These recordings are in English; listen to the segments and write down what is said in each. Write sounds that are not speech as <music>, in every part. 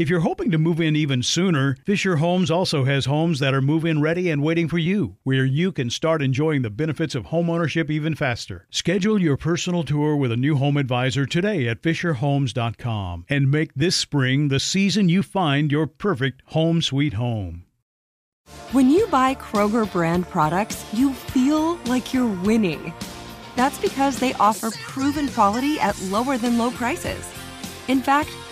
If you're hoping to move in even sooner, Fisher Homes also has homes that are move in ready and waiting for you, where you can start enjoying the benefits of homeownership even faster. Schedule your personal tour with a new home advisor today at FisherHomes.com and make this spring the season you find your perfect home sweet home. When you buy Kroger brand products, you feel like you're winning. That's because they offer proven quality at lower than low prices. In fact,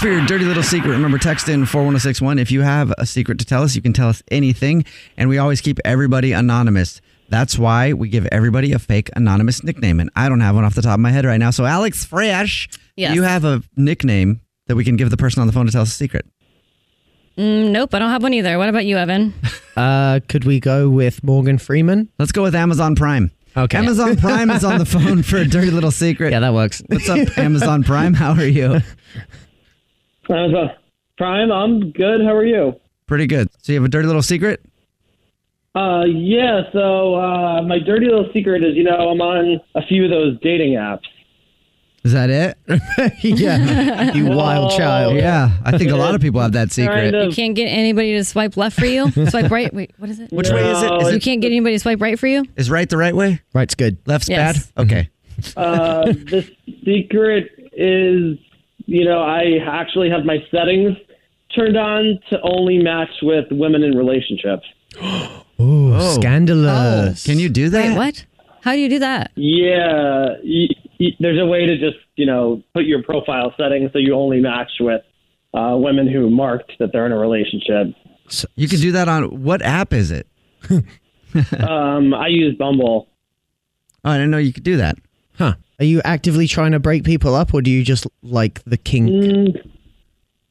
For your dirty little secret, remember text in 41061. If you have a secret to tell us, you can tell us anything. And we always keep everybody anonymous. That's why we give everybody a fake anonymous nickname. And I don't have one off the top of my head right now. So, Alex Fresh, Yes. you have a nickname that we can give the person on the phone to tell us a secret. Mm, nope, I don't have one either. What about you, Evan? <laughs> Uh, could we go with Morgan Freeman? Let's go with Amazon Prime. Okay. Amazon Prime is on the <laughs> phone for a dirty little secret. Yeah, that works. What's up, Amazon Prime? <laughs> How are you? Amazon Prime, I'm good. How are you? Pretty good. So, you have a dirty little secret? Uh, yeah. So uh, my dirty little secret is, you know, I'm on a few of those dating apps. Is that it? <laughs> yeah, <laughs> you wild child. Yeah, I think a lot of people have that secret. Kind You can't get anybody to swipe left for you. swipe right. Wait, what is it? Which way is it? You it can't get anybody to swipe right for you. is right the right way? Right's good. Left's Yes. bad? Okay. Uh, the secret is, you know, I actually have my settings turned on to only match with women in relationships. <gasps> Ooh, Oh. scandalous. Can you do that? Wait, what? How do you do that? Yeah, y- y- there's a way to just, you know, put your profile settings so you only match with uh, women who marked that they're in a relationship. You can do that on what app is it? <laughs> Um, I use Bumble. Oh, I didn't know you could do that. Huh. Are you actively trying to break people up or do you just like the kink? Mm,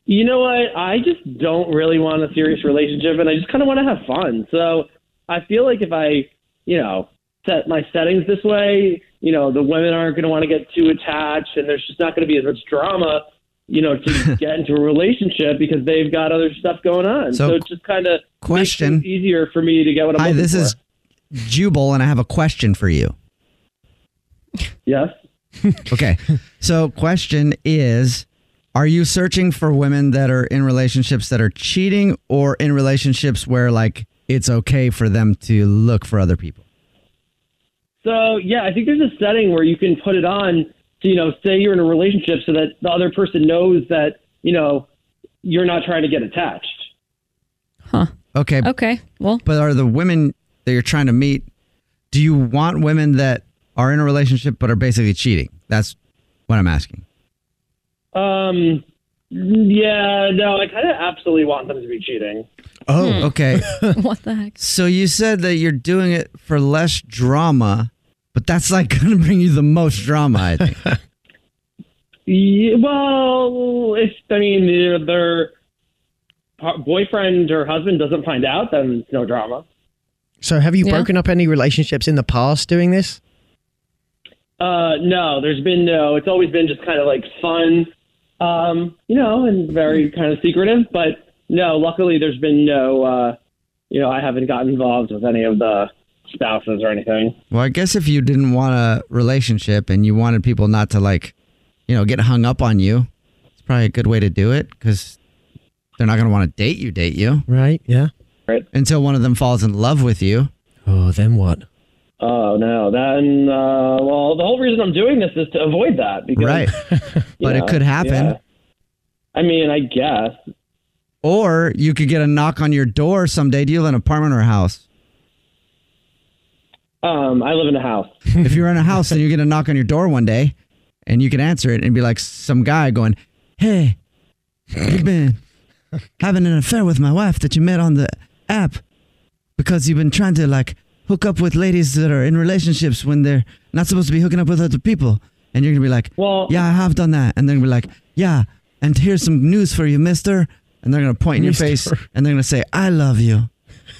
you know what? I just don't really want a serious relationship, and I just kind of want to have fun. So I feel like if I, you know, set my settings this way, you know, the women aren't going to want to get too attached, and there's just not going to be as much drama, you know, to <laughs> get into a relationship because they've got other stuff going on. So, So, it just kind of question. easier for me to get what I'm Hi, this for. is Jubal, and I have a question for you. Yes. <laughs> Okay. so, question is Are you searching for women that are in relationships that are cheating or in relationships where, like, it's okay for them to look for other people? So yeah, I think there's a setting where you can put it on to you know say you're in a relationship so that the other person knows that you know you're not trying to get attached. Huh. Okay. Okay. Well, But are the women that you're trying to meet, do you want women that are in a relationship but are basically cheating? That's what I'm asking. Um, yeah, no, I kind of absolutely want them to be cheating. Oh, <laughs> okay. <laughs> what the heck? So you said that you're doing it for less drama, but that's like going to bring you the most drama, I think. <laughs> Yeah, well, if I mean their, their pa- boyfriend or husband doesn't find out, then it's no drama. So have you Yeah. broken up any relationships in the past doing this? Uh, no, there's been no. It's always been just kind of like fun, um, you know, and very kind of secretive. But no, luckily there's been no. Uh, you know, I haven't gotten involved with any of the spouses or anything. well, I guess if you didn't want a relationship and you wanted people not to like, you know, get hung up on you, it's probably a good way to do it because they're not going to want to date you, date you Right? Yeah. Right. Until one of them falls in love with you. Oh, then what? Oh no, then uh, well, the whole reason I'm doing this is to avoid that because Right. <laughs> <laughs> but it could happen. yeah. I mean, I guess. Or you could get a knock on your door someday. Do you live in an apartment or a house? Um, I live in a house. <laughs> if you're in a house and you get a knock on your door one day and you can answer it and be like some guy going, Hey, you've been having an affair with my wife that you met on the app because you've been trying to like hook up with ladies that are in relationships when they're not supposed to be hooking up with other people. And you're gonna be like, Well, Yeah, I have done that. And they're gonna be like, Yeah, and here's some news for you, mister. And they're gonna point in your face and they're gonna say, I love you.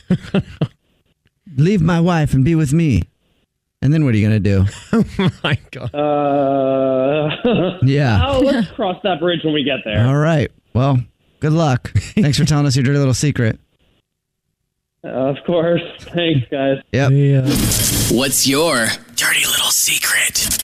<laughs> Leave my wife and be with me. And then what are you gonna do? <laughs> Oh my God. Uh, <laughs> Yeah. oh, let's cross that bridge when we get there. All right. Well, good luck. Thanks for telling us your dirty little secret. Of course. <laughs> Thanks, guys. Yep. Yeah. What's your dirty little secret?